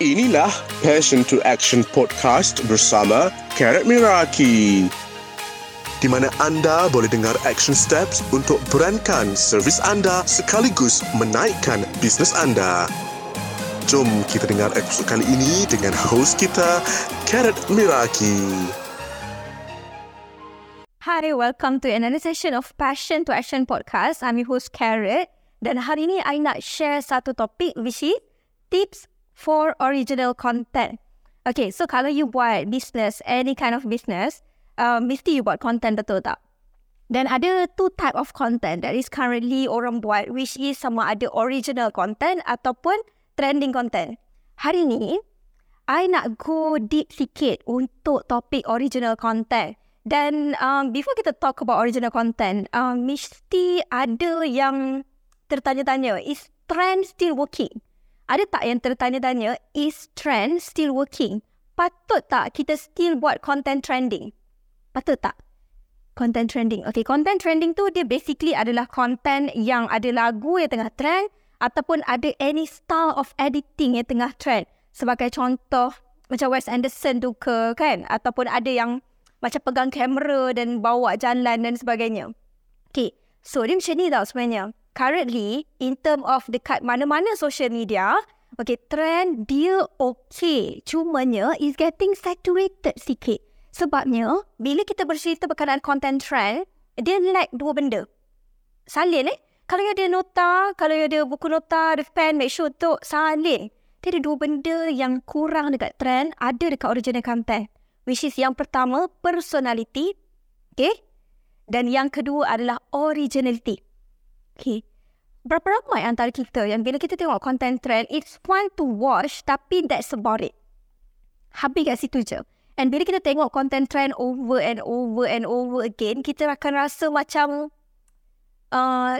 Inilah Passion to Action Podcast bersama Karat Miraki. Di mana anda boleh dengar action steps untuk berankan servis anda sekaligus menaikkan bisnes anda. Jom kita dengar episod kali ini dengan host kita, Karat Miraki. Hi, welcome to another session of Passion to Action podcast. I'm your host Carrot dan hari ini I nak share satu topik which is tips for original content. Okay, so kalau you buat business, any kind of business, uh, mesti you buat content betul tak? Dan ada two type of content that is currently orang buat which is sama ada original content ataupun trending content. Hari ni, I nak go deep sikit untuk topik original content. Dan um, before kita talk about original content, um, mesti ada yang tertanya-tanya, is trend still working? Ada tak yang tertanya-tanya, is trend still working? Patut tak kita still buat content trending? Patut tak? Content trending. Okay, content trending tu dia basically adalah content yang ada lagu yang tengah trend ataupun ada any style of editing yang tengah trend. Sebagai contoh, macam Wes Anderson tu ke kan? Ataupun ada yang macam pegang kamera dan bawa jalan dan sebagainya. Okay, so dia macam ni tau sebenarnya currently in term of dekat mana-mana social media, okay, trend dia okay. Cumanya is getting saturated sikit. Sebabnya, bila kita bercerita berkenaan content trend, dia like dua benda. Salin eh. Kalau ada nota, kalau ada buku nota, ada pen, make sure tu salin. Dia ada dua benda yang kurang dekat trend, ada dekat original content. Which is yang pertama, personality. Okay. Dan yang kedua adalah originality. Okay. Berapa ramai antara kita yang bila kita tengok content trend, it's fun to watch tapi that's about it. Habis kat situ je. And bila kita tengok content trend over and over and over again, kita akan rasa macam uh,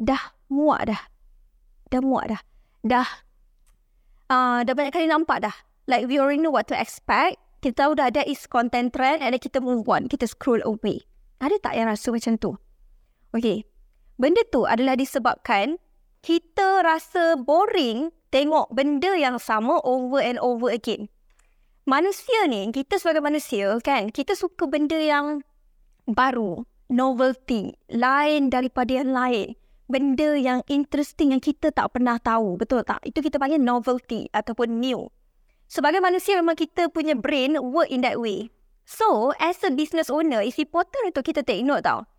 dah muak dah. Dah muak dah. Dah uh, dah banyak kali nampak dah. Like we already know what to expect. Kita tahu dah that is content trend and then kita move on. Kita scroll away. Ada tak yang rasa macam tu? Okay. Benda tu adalah disebabkan kita rasa boring tengok benda yang sama over and over again. Manusia ni, kita sebagai manusia kan, kita suka benda yang baru, novelty, lain daripada yang lain. Benda yang interesting yang kita tak pernah tahu, betul tak? Itu kita panggil novelty ataupun new. Sebagai manusia memang kita punya brain work in that way. So, as a business owner, it's important untuk kita take note tau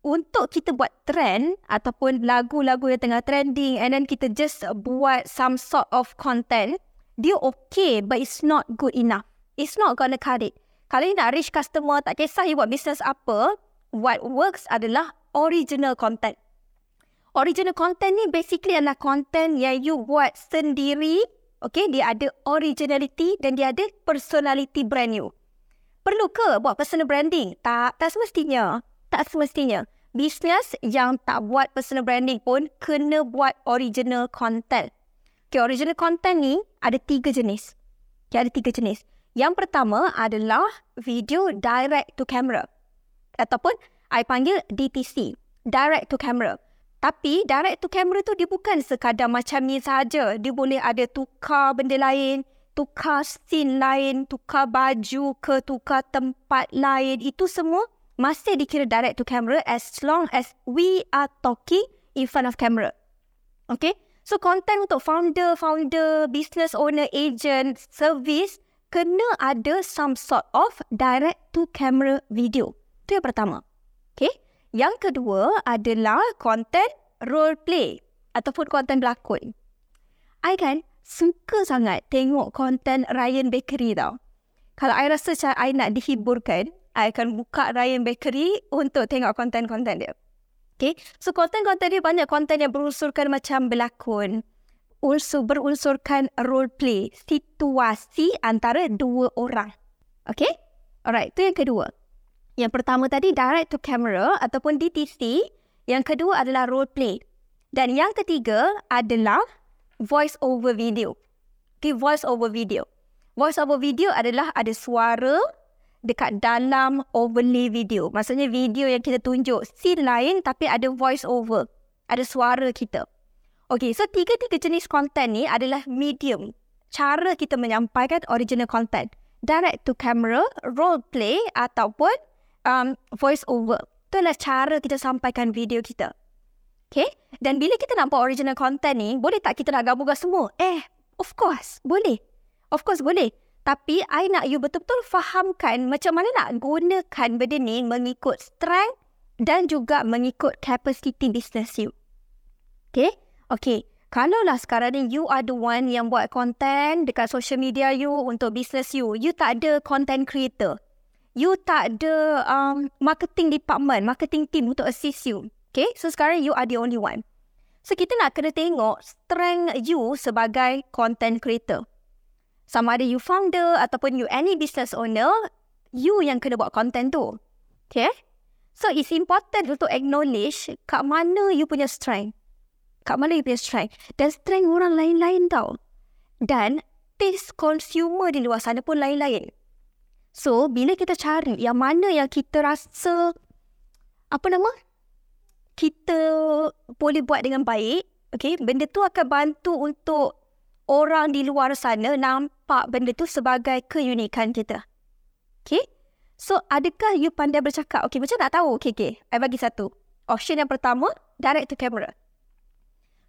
untuk kita buat trend ataupun lagu-lagu yang tengah trending and then kita just buat some sort of content, dia okay but it's not good enough. It's not gonna cut it. Kalau you nak reach customer, tak kisah you buat business apa, what works adalah original content. Original content ni basically adalah content yang you buat sendiri. Okay, dia ada originality dan dia ada personality brand you. Perlu ke buat personal branding? Tak, tak semestinya tak semestinya. Bisnes yang tak buat personal branding pun kena buat original content. Okay, original content ni ada tiga jenis. Okay, ada tiga jenis. Yang pertama adalah video direct to camera. Ataupun I panggil DTC, direct to camera. Tapi direct to camera tu dia bukan sekadar macam ni saja. Dia boleh ada tukar benda lain, tukar scene lain, tukar baju ke tukar tempat lain. Itu semua masih dikira direct to camera as long as we are talking in front of camera. Okay? So, content untuk founder, founder, business owner, agent, service kena ada some sort of direct to camera video. Itu yang pertama. Okay? Yang kedua adalah content role play ataupun content berlakon. I kan suka sangat tengok content Ryan Bakery tau. Kalau I rasa macam I nak dihiburkan, I akan buka Ryan Bakery untuk tengok konten-konten dia. Okay. So, konten-konten dia banyak konten yang berunsurkan macam berlakon. Also berunsurkan role play. Situasi antara dua orang. Okay. Alright. Itu yang kedua. Yang pertama tadi direct to camera ataupun DTC. Yang kedua adalah role play. Dan yang ketiga adalah voice over video. Okay. Voice over video. Voice over video adalah ada suara dekat dalam overlay video. Maksudnya video yang kita tunjuk scene lain tapi ada voice over. Ada suara kita. Okay, so tiga-tiga jenis content ni adalah medium. Cara kita menyampaikan original content. Direct to camera, role play ataupun um, voice over. Itulah cara kita sampaikan video kita. Okay? Dan bila kita nak buat original content ni, boleh tak kita nak gabungkan semua? Eh, of course. Boleh. Of course boleh. Tapi, I nak you betul-betul fahamkan macam mana nak gunakan benda ni mengikut strength dan juga mengikut capacity business you. Okay? Okay. Kalaulah sekarang ni you are the one yang buat content dekat social media you untuk business you. You tak ada content creator. You tak ada um, marketing department, marketing team untuk assist you. Okay, so sekarang you are the only one. So kita nak kena tengok strength you sebagai content creator. Sama ada you founder ataupun you any business owner, you yang kena buat content tu. Okay? So it's important untuk acknowledge kat mana you punya strength. Kat mana you punya strength. Dan strength orang lain-lain tau. Dan taste consumer di luar sana pun lain-lain. So, bila kita cari yang mana yang kita rasa, apa nama? kita boleh buat dengan baik, okay, benda tu akan bantu untuk orang di luar sana nampak benda tu sebagai keunikan kita. Okay? So, adakah you pandai bercakap? Okay, macam nak tahu? Okay, okay. I bagi satu. Option yang pertama, direct to camera.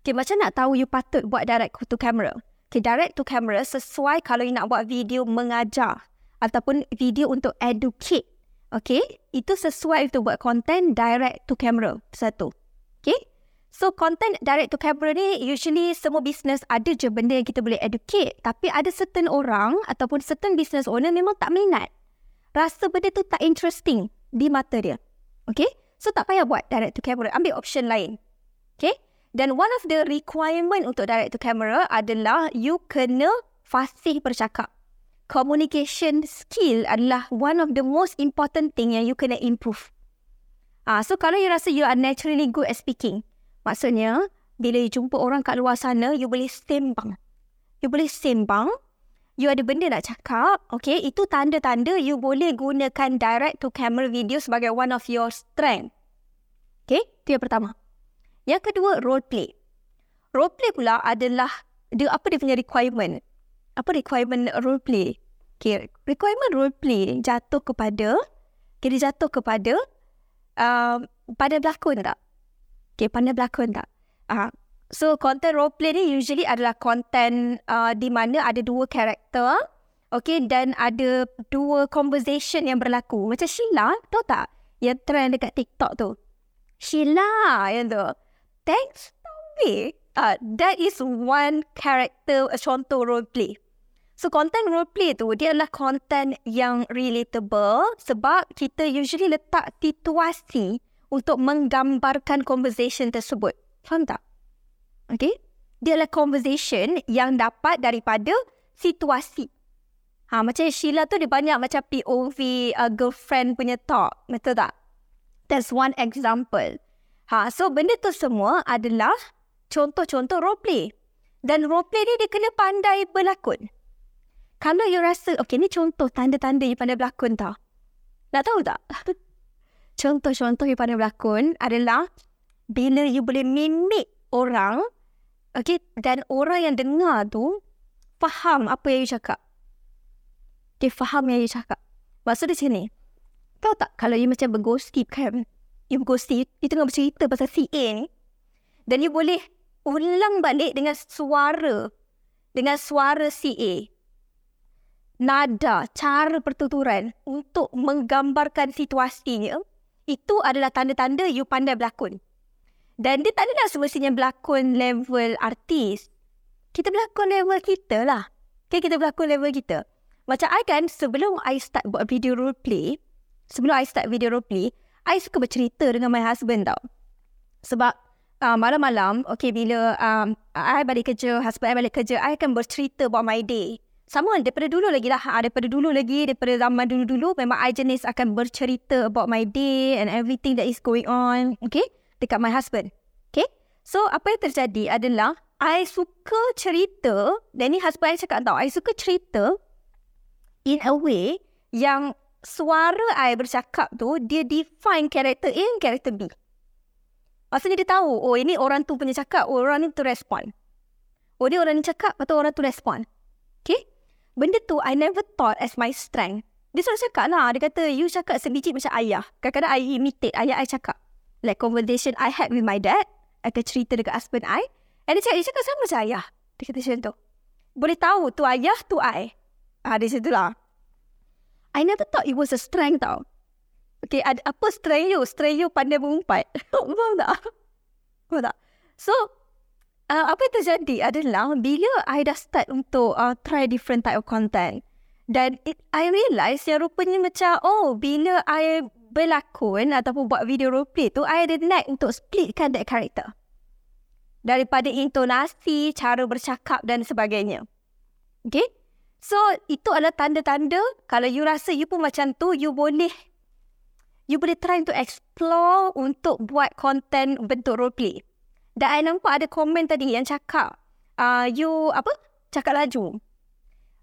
Okay, macam nak tahu you patut buat direct to camera? Okay, direct to camera sesuai kalau you nak buat video mengajar ataupun video untuk educate Okay, itu sesuai untuk buat content direct to camera. Satu. Okay. So, content direct to camera ni usually semua business ada je benda yang kita boleh educate. Tapi ada certain orang ataupun certain business owner memang tak minat. Rasa benda tu tak interesting di mata dia. Okay. So, tak payah buat direct to camera. Ambil option lain. Okay. Dan one of the requirement untuk direct to camera adalah you kena fasih bercakap communication skill adalah one of the most important thing yang you kena improve. Ah, so kalau you rasa you are naturally good at speaking, maksudnya bila you jumpa orang kat luar sana, you boleh sembang. You boleh sembang, you ada benda nak cakap, okay, itu tanda-tanda you boleh gunakan direct to camera video sebagai one of your strength. Okay, itu yang pertama. Yang kedua, role play. Role play pula adalah dia apa dia punya requirement apa requirement role play? Okay, requirement role play jatuh kepada, okay, dia jatuh kepada uh, pandai berlakon tak? Okay, pandai berlakon tak? Uh, so, content role play ni usually adalah content uh, di mana ada dua karakter, okay, dan ada dua conversation yang berlaku. Macam Sheila, tahu tak? Yang trend dekat TikTok tu. Sheila, yang tu. Thanks, Tommy. Uh, that is one character, a contoh role play. So content role play tu dia adalah content yang relatable sebab kita usually letak situasi untuk menggambarkan conversation tersebut. Faham tak? Okay? Dia adalah conversation yang dapat daripada situasi. Ha, macam Sheila tu dia banyak macam POV uh, girlfriend punya talk. Betul tak? That's one example. Ha, so benda tu semua adalah contoh-contoh role play. Dan role play ni dia kena pandai berlakon. Kalau you rasa, okay ni contoh tanda-tanda you pandai berlakon tau. Nak tahu tak? Contoh-contoh you pandai berlakon adalah bila you boleh mimik orang, okay, dan orang yang dengar tu faham apa yang you cakap. Dia faham yang you cakap. Maksud dia sini, tahu tak kalau you macam bergosip kan, you bergosip, you tengah bercerita pasal CA ni, dan you boleh ulang balik dengan suara, dengan suara CA nada, cara pertuturan untuk menggambarkan situasinya, itu adalah tanda-tanda you pandai berlakon. Dan dia tak adalah semestinya berlakon level artis. Kita berlakon level kita lah. Okay, kita berlakon level kita. Macam I kan, sebelum I start buat video role play, sebelum I start video role play, I suka bercerita dengan my husband tau. Sebab uh, malam-malam, okay, bila um, I balik kerja, husband I balik kerja, I akan bercerita about my day sama daripada dulu lagi lah. Ha, daripada dulu lagi, daripada zaman dulu-dulu, memang I jenis akan bercerita about my day and everything that is going on. Okay? Dekat my husband. Okay? So, apa yang terjadi adalah, I suka cerita, dan ni husband I cakap tau, I suka cerita in a way yang suara I bercakap tu, dia define karakter A dan karakter B. Maksudnya dia tahu, oh ini orang tu punya cakap, oh, orang ni tu respon. Oh dia orang ni cakap, atau orang tu respon. Okay? Benda tu I never thought as my strength. Dia selalu cakap lah, dia kata, you cakap sebiji macam ayah. Kadang-kadang I imitate ayah I cakap. Like conversation I had with my dad, I akan cerita dekat husband I. And dia cakap, dia cakap sama macam ayah. Dia kata macam tu. Boleh tahu tu ayah, tu I. Ah, di situ lah. I never thought it was a strength tau. Okay, ada, apa strength you? Strength you pandai mengumpat. Faham tak? Faham tak? So, uh, apa yang terjadi adalah bila I dah start untuk uh, try different type of content. Dan it, I realise yang rupanya macam, oh, bila I berlakon ataupun buat video roleplay tu, I ada niat untuk splitkan that character. Daripada intonasi, cara bercakap dan sebagainya. Okay? So, itu adalah tanda-tanda kalau you rasa you pun macam tu, you boleh you boleh try untuk explore untuk buat content bentuk roleplay. Dan I nampak ada komen tadi yang cakap, uh, you apa? Cakap laju.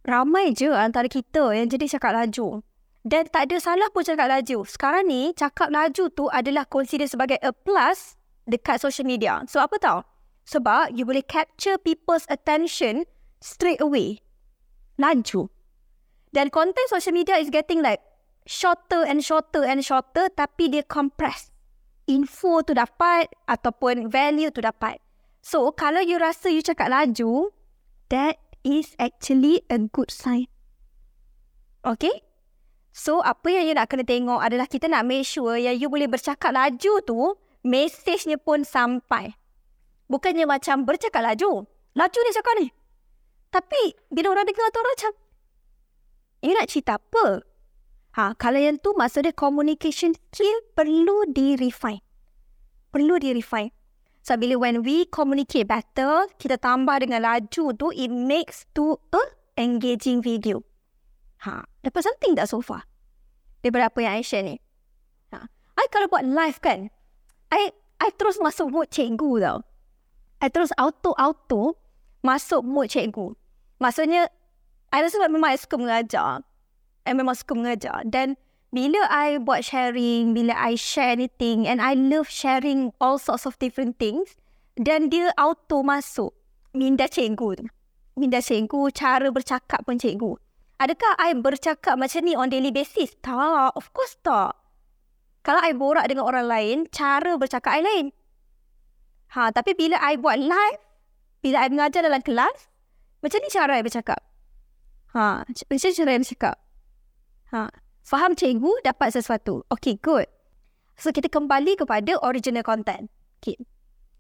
Ramai je antara kita yang jadi cakap laju. Dan tak ada salah pun cakap laju. Sekarang ni, cakap laju tu adalah consider sebagai a plus dekat social media. So, apa tau? Sebab you boleh capture people's attention straight away. Laju. Dan content social media is getting like shorter and shorter and shorter tapi dia compress info tu dapat ataupun value tu dapat. So, kalau you rasa you cakap laju, that is actually a good sign. Okay? So, apa yang you nak kena tengok adalah kita nak make sure yang you boleh bercakap laju tu, message-nya pun sampai. Bukannya macam bercakap laju. Laju ni cakap ni. Tapi, bila orang dengar tu orang macam, you nak cerita apa? Ha, kalau yang tu maksudnya communication skill perlu di-refine. Perlu di-refine. So, bila when we communicate better, kita tambah dengan laju tu, it makes to a engaging video. Ha, dapat something tak so far? Daripada apa yang I share ni. Ha, I kalau buat live kan, I I terus masuk mood cikgu tau. I terus auto-auto masuk mood cikgu. Maksudnya, I rasa memang I suka mengajar. I memang suka mengajar. Dan bila I buat sharing, bila I share anything and I love sharing all sorts of different things dan dia auto masuk minda cikgu tu. Minda cikgu, cara bercakap pun cikgu. Adakah I bercakap macam ni on daily basis? Tak, of course tak. Kalau I borak dengan orang lain, cara bercakap I lain. Ha, tapi bila I buat live, bila I mengajar dalam kelas, macam ni cara I bercakap. Ha, macam cara I bercakap. Ha, faham cikgu dapat sesuatu. Okay, good. So kita kembali kepada original content. Okay.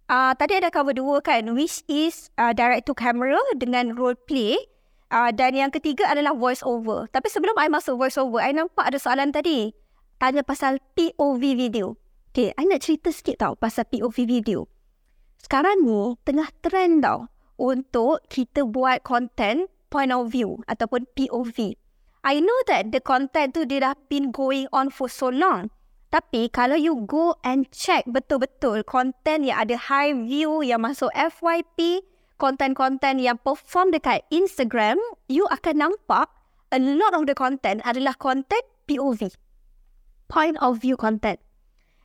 Uh, tadi ada cover dua kan, which is uh, direct to camera dengan role play. Uh, dan yang ketiga adalah voice over. Tapi sebelum I masuk voice over, I nampak ada soalan tadi. Tanya pasal POV video. Okay, I nak cerita sikit tau pasal POV video. Sekarang ni tengah trend tau untuk kita buat content point of view ataupun POV. I know that the content tu dia dah been going on for so long. Tapi kalau you go and check betul-betul content yang ada high view yang masuk FYP, content-content yang perform dekat Instagram, you akan nampak a lot of the content adalah content POV. Point of view content.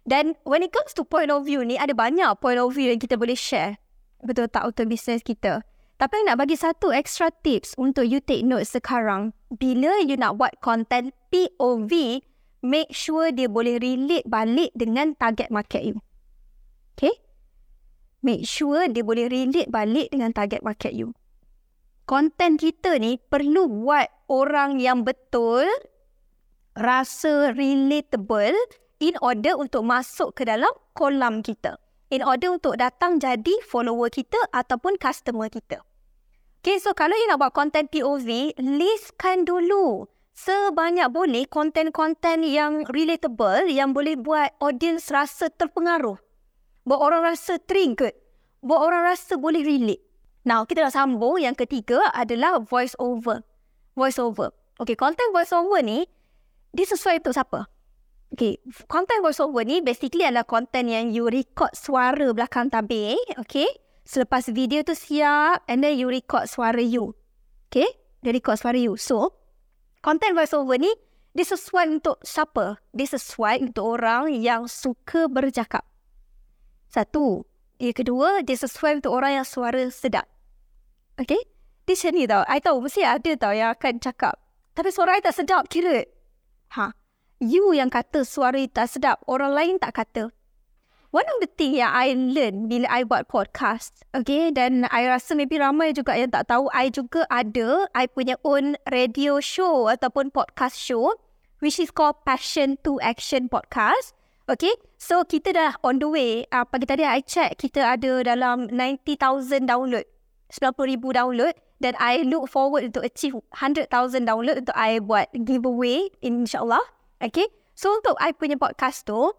Dan when it comes to point of view ni, ada banyak point of view yang kita boleh share. Betul tak untuk bisnes kita? Tapi nak bagi satu extra tips untuk you take note sekarang. Bila you nak buat content POV, make sure dia boleh relate balik dengan target market you. Okay? Make sure dia boleh relate balik dengan target market you. Content kita ni perlu buat orang yang betul rasa relatable in order untuk masuk ke dalam kolam kita. In order untuk datang jadi follower kita ataupun customer kita. Okay, so kalau you nak buat konten POV, listkan dulu sebanyak boleh konten-konten yang relatable yang boleh buat audience rasa terpengaruh. Buat orang rasa triggered. Buat orang rasa boleh relate. Now, kita dah sambung. Yang ketiga adalah voice over. Voice over. Okay, konten voice over ni, dia sesuai untuk siapa? Okay, konten voice over ni basically adalah konten yang you record suara belakang tabir. Okay, Selepas video tu siap and then you record suara you. Okay? Dia record suara you. So, content voiceover ni dia sesuai untuk siapa? Dia sesuai untuk orang yang suka bercakap. Satu. Yang kedua, dia sesuai untuk orang yang suara sedap. Okay? Dia macam ni tau. I tahu mesti ada tau yang akan cakap. Tapi suara I tak sedap kira. Ha. You yang kata suara tak sedap. Orang lain tak kata. One of the thing yang I learn bila I buat podcast. Okay. Dan I rasa maybe ramai juga yang tak tahu. I juga ada. I punya own radio show ataupun podcast show. Which is called Passion to Action Podcast. Okay. So kita dah on the way. Uh, pagi tadi I check. Kita ada dalam 90,000 download. 90,000 download dan I look forward untuk achieve 100,000 download untuk I buat giveaway insyaAllah. Okay. So untuk I punya podcast tu,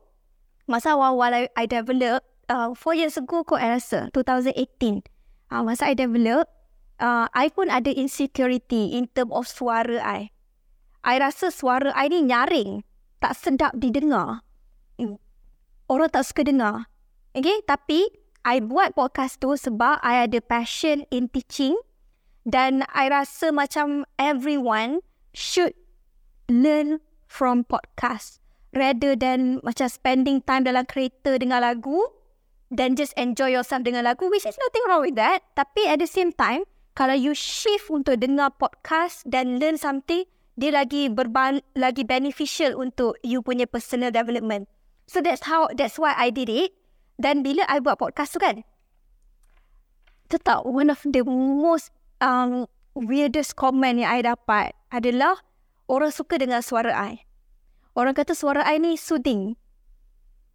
masa awal-awal I, I develop, uh, 4 years ago kot I rasa, 2018. Uh, masa I develop, uh, I pun ada insecurity in term of suara I. I rasa suara I ni nyaring, tak sedap didengar. Orang tak suka dengar. Okay, tapi I buat podcast tu sebab I ada passion in teaching dan I rasa macam everyone should learn from podcast rather than macam spending time dalam kereta dengan lagu dan just enjoy yourself dengan lagu which is nothing wrong with that. Tapi at the same time, kalau you shift untuk dengar podcast dan learn something, dia lagi berban lagi beneficial untuk you punya personal development. So that's how that's why I did it. Dan bila I buat podcast tu kan, tetap one of the most um, weirdest comment yang I dapat adalah orang suka dengan suara I. Orang kata suara I ni soothing.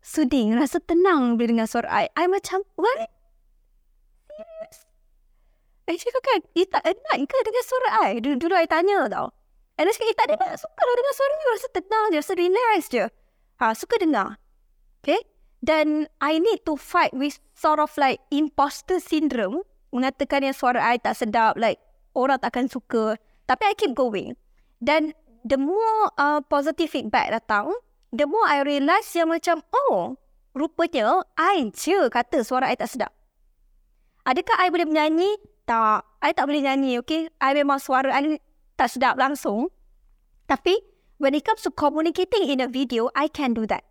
Soothing. Rasa tenang bila dengar suara I. I macam, what? I cakap kan, you tak enak ke dengan suara I? Dulu, dulu I tanya tau. And I cakap, eh tak ada, suka lah dengar suara ni. Rasa tenang je, rasa relax je. Ha, suka dengar. Okay? Dan I need to fight with sort of like imposter syndrome mengatakan yang suara I tak sedap, like orang tak akan suka. Tapi I keep going. Dan the more uh, positive feedback datang, the more I realise yang macam, oh, rupanya I je kata suara I tak sedap. Adakah I boleh menyanyi? Tak. I tak boleh nyanyi, okay? I memang suara I tak sedap langsung. Tapi, when it comes to communicating in a video, I can do that.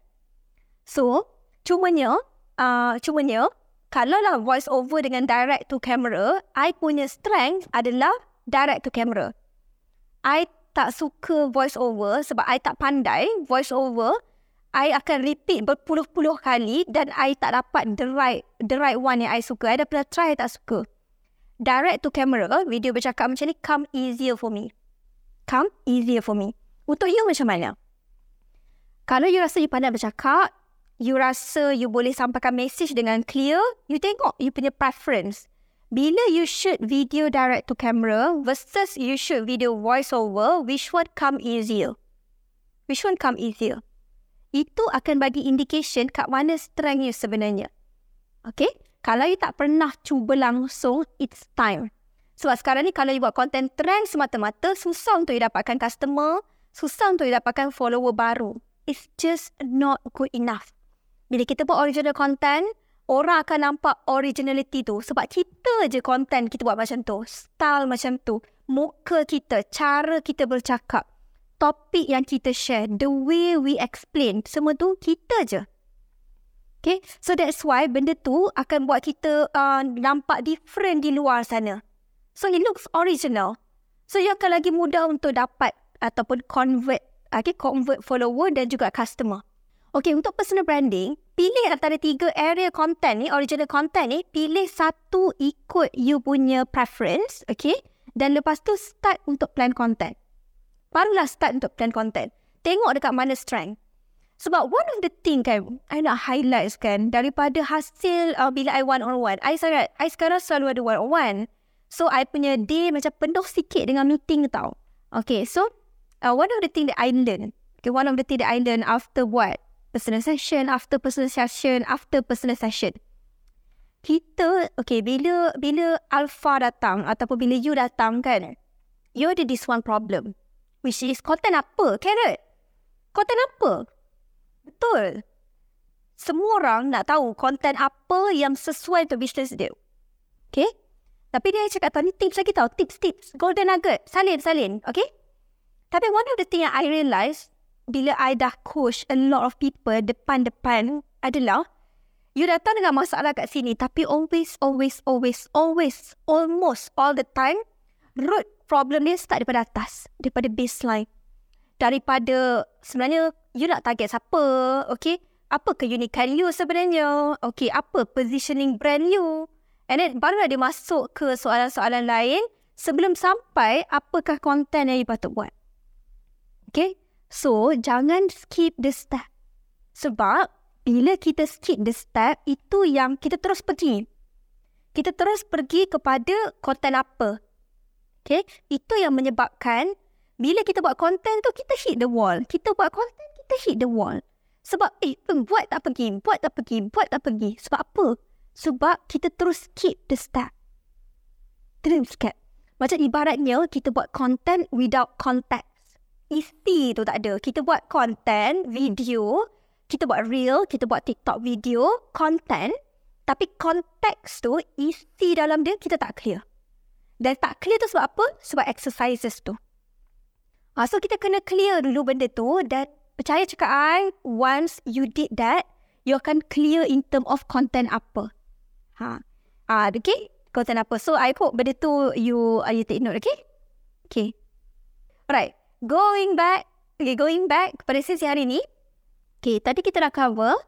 So, cumanya, uh, cumanya, kalau lah voice over dengan direct to camera, I punya strength adalah direct to camera. I tak suka voice over sebab I tak pandai voice over. I akan repeat berpuluh-puluh kali dan I tak dapat the right, the right one yang I suka. I dah pernah try, I tak suka. Direct to camera, video bercakap macam ni come easier for me. Come easier for me. Untuk you macam mana? Kalau you rasa you pandai bercakap, you rasa you boleh sampaikan message dengan clear, you tengok you punya preference. Bila you shoot video direct to camera versus you shoot video voice over, which one come easier? Which one come easier? Itu akan bagi indication kat mana strength you sebenarnya. Okay? Kalau you tak pernah cuba langsung, it's time. Sebab sekarang ni kalau you buat content trend semata-mata, susah untuk you dapatkan customer, susah untuk you dapatkan follower baru. It's just not good enough. Bila kita buat original content, orang akan nampak originality tu. Sebab kita je content kita buat macam tu. Style macam tu. Muka kita, cara kita bercakap. Topik yang kita share, the way we explain, semua tu kita je. Okay, so that's why benda tu akan buat kita uh, nampak different di luar sana. So it looks original. So you akan lagi mudah untuk dapat ataupun convert, okay, convert follower dan juga customer. Okay, untuk personal branding, pilih antara tiga area content ni, original content ni, pilih satu ikut you punya preference, okay? Dan lepas tu start untuk plan content. Barulah start untuk plan content. Tengok dekat mana strength. Sebab one of the thing kan, I nak highlight kan, daripada hasil uh, bila I one-on-one, I sangat, I sekarang selalu ada one-on-one. So, I punya day macam penuh sikit dengan meeting tau. Okay, so, uh, one of the thing that I learn, okay, one of the thing that I learn after buat personal session after personal session after personal session. Kita, okay, bila bila alpha datang ataupun bila you datang kan, you ada this one problem. Which is content apa? Carrot. Content apa? Betul. Semua orang nak tahu content apa yang sesuai untuk business dia. Okay? Tapi dia cakap tadi tips lagi tau. Tips, tips. Golden nugget. Salin, salin. Okay? Tapi one of the thing yang I realise bila I dah coach a lot of people depan-depan adalah You datang dengan masalah kat sini tapi always, always, always, always, almost all the time, root problem dia start daripada atas, daripada baseline. Daripada sebenarnya you nak target siapa, okay? Apa keunikan you sebenarnya? Okay, apa positioning brand you? And then barulah dia masuk ke soalan-soalan lain sebelum sampai apakah konten yang you patut buat. Okay? So, jangan skip the step. Sebab bila kita skip the step, itu yang kita terus pergi. Kita terus pergi kepada konten apa. Okay? Itu yang menyebabkan bila kita buat konten tu, kita hit the wall. Kita buat konten, kita hit the wall. Sebab, eh, buat tak pergi, buat tak pergi, buat tak pergi. Sebab apa? Sebab kita terus skip the step. Terus skip. Macam ibaratnya, kita buat konten without context. Isi tu tak ada. Kita buat konten, video, kita buat reel, kita buat TikTok video, content, tapi konteks tu, isi dalam dia, kita tak clear. Dan tak clear tu sebab apa? Sebab exercises tu. Ha, so, kita kena clear dulu benda tu dan percaya cakap I, once you did that, you akan clear in term of content apa. Ha. Ah, okay? Content apa. So, I hope benda tu you, uh, you take note, okay? Okay. Alright. Going back, okay, going back kepada sesi hari ni, Okay, tadi kita dah cover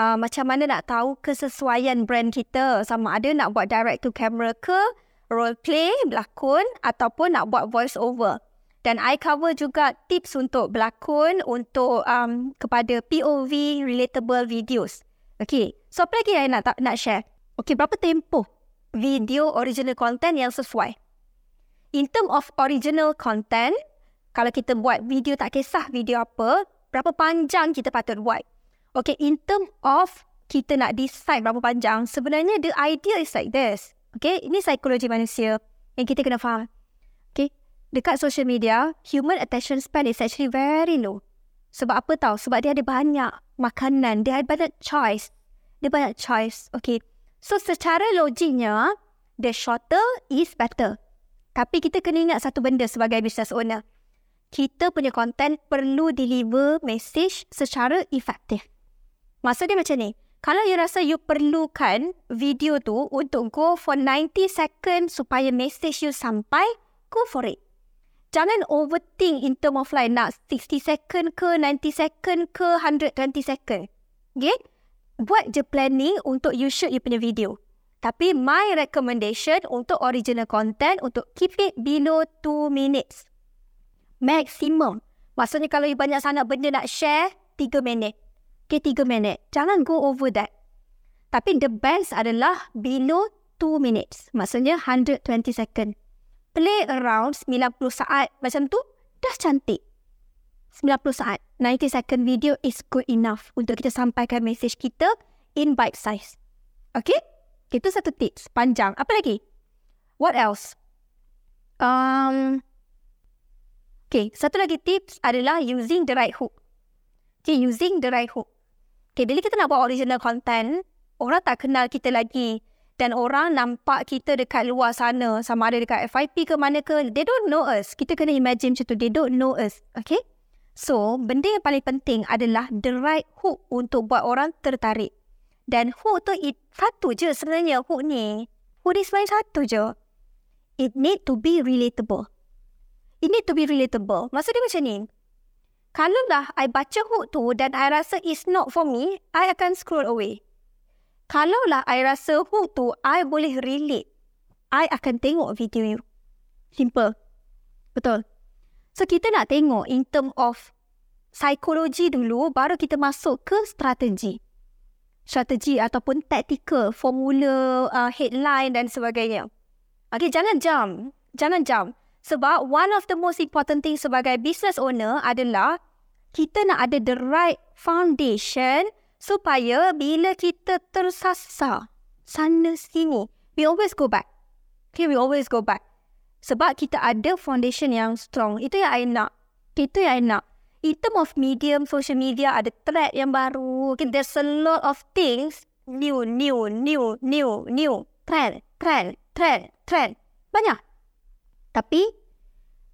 uh, macam mana nak tahu kesesuaian brand kita. Sama ada nak buat direct to camera ke, role play, berlakon ataupun nak buat voice over. Dan I cover juga tips untuk berlakon untuk um, kepada POV relatable videos. Okay, so apa lagi yang nak, nak share? Okay, berapa tempoh video original content yang sesuai? In term of original content, kalau kita buat video tak kisah video apa, berapa panjang kita patut buat. Okay, in term of kita nak decide berapa panjang, sebenarnya the idea is like this. Okay, ini psikologi manusia yang kita kena faham. Okay, dekat social media, human attention span is actually very low. Sebab apa tahu? Sebab dia ada banyak makanan, dia ada banyak choice. Dia banyak choice. Okay, so secara logiknya, the shorter is better. Tapi kita kena ingat satu benda sebagai business owner kita punya content perlu deliver message secara efektif. Maksud dia macam ni. Kalau you rasa you perlukan video tu untuk go for 90 second supaya message you sampai, go for it. Jangan overthink in term of like nak 60 second ke, 90 second ke, 120 second. Okay? Buat je planning untuk you shoot you punya video. Tapi my recommendation untuk original content untuk keep it below 2 minutes. Maximum. Maksudnya kalau you banyak sangat benda nak share, 3 minit. Okay, 3 minit. Jangan go over that. Tapi the best adalah below 2 minutes. Maksudnya 120 second. Play around 90 saat macam tu, dah cantik. 90 saat. 90 second video is good enough untuk kita sampaikan message kita in bite size. Okay? Itu satu tips. Panjang. Apa lagi? What else? Um, Okay, satu lagi tips adalah using the right hook. Okay, using the right hook. Okay, bila kita nak buat original content, orang tak kenal kita lagi. Dan orang nampak kita dekat luar sana, sama ada dekat FIP ke mana ke, they don't know us. Kita kena imagine macam tu, they don't know us. Okay? So, benda yang paling penting adalah the right hook untuk buat orang tertarik. Dan hook tu, it, satu je sebenarnya hook ni. Hook ni sebenarnya satu je. It need to be relatable it need to be relatable. Maksud dia macam ni. Kalau dah I baca hook tu dan I rasa it's not for me, I akan scroll away. Kalau lah I rasa hook tu I boleh relate, I akan tengok video you. Simple. Betul. So kita nak tengok in term of psikologi dulu baru kita masuk ke strategi. Strategi ataupun tactical, formula, uh, headline dan sebagainya. Okay, jangan jump. Jangan jump. Sebab one of the most important thing sebagai business owner adalah kita nak ada the right foundation supaya bila kita tersasar sana sini, we always go back. Okay, we always go back. Sebab kita ada foundation yang strong. Itu yang I nak. Itu yang I nak. In term of medium, social media, ada thread yang baru. Okay, there's a lot of things. New, new, new, new, new. Trend, trend, trend, trend. Banyak. Tapi,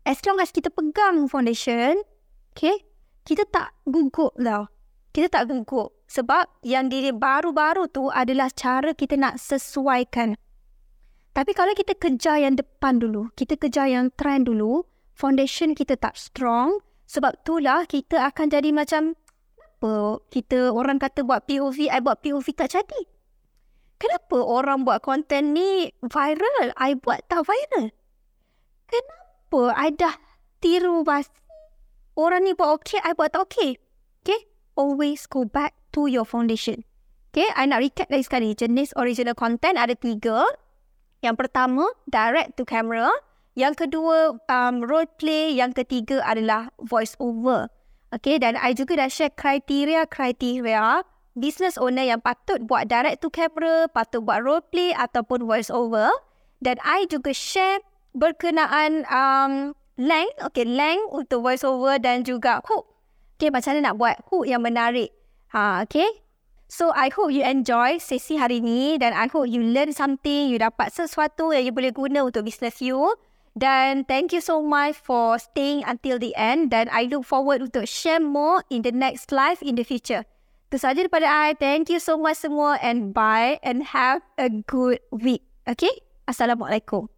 as long as kita pegang foundation, okay, kita tak gugup tau. Kita tak gugup. Sebab yang di baru-baru tu adalah cara kita nak sesuaikan. Tapi kalau kita kejar yang depan dulu, kita kejar yang trend dulu, foundation kita tak strong, sebab itulah kita akan jadi macam apa kita orang kata buat POV, I buat POV tak jadi. Kenapa orang buat konten ni viral, I buat tak viral? Kenapa I dah tiru bas orang ni buat okay, I buat tak okay? Okay, always go back to your foundation. Okay, I nak recap lagi sekali. Jenis original content ada tiga. Yang pertama, direct to camera. Yang kedua, um, role play. Yang ketiga adalah voice over. Okay, dan I juga dah share kriteria-kriteria business owner yang patut buat direct to camera, patut buat role play ataupun voice over. Dan I juga share berkenaan um, length, okay, length untuk voice over dan juga hook. Okay, macam mana nak buat hook yang menarik. Ha, okay. So, I hope you enjoy sesi hari ni dan I hope you learn something, you dapat sesuatu yang you boleh guna untuk business you. Dan thank you so much for staying until the end dan I look forward untuk share more in the next live in the future. Itu saja daripada I. Thank you so much semua and bye and have a good week. Okay? Assalamualaikum.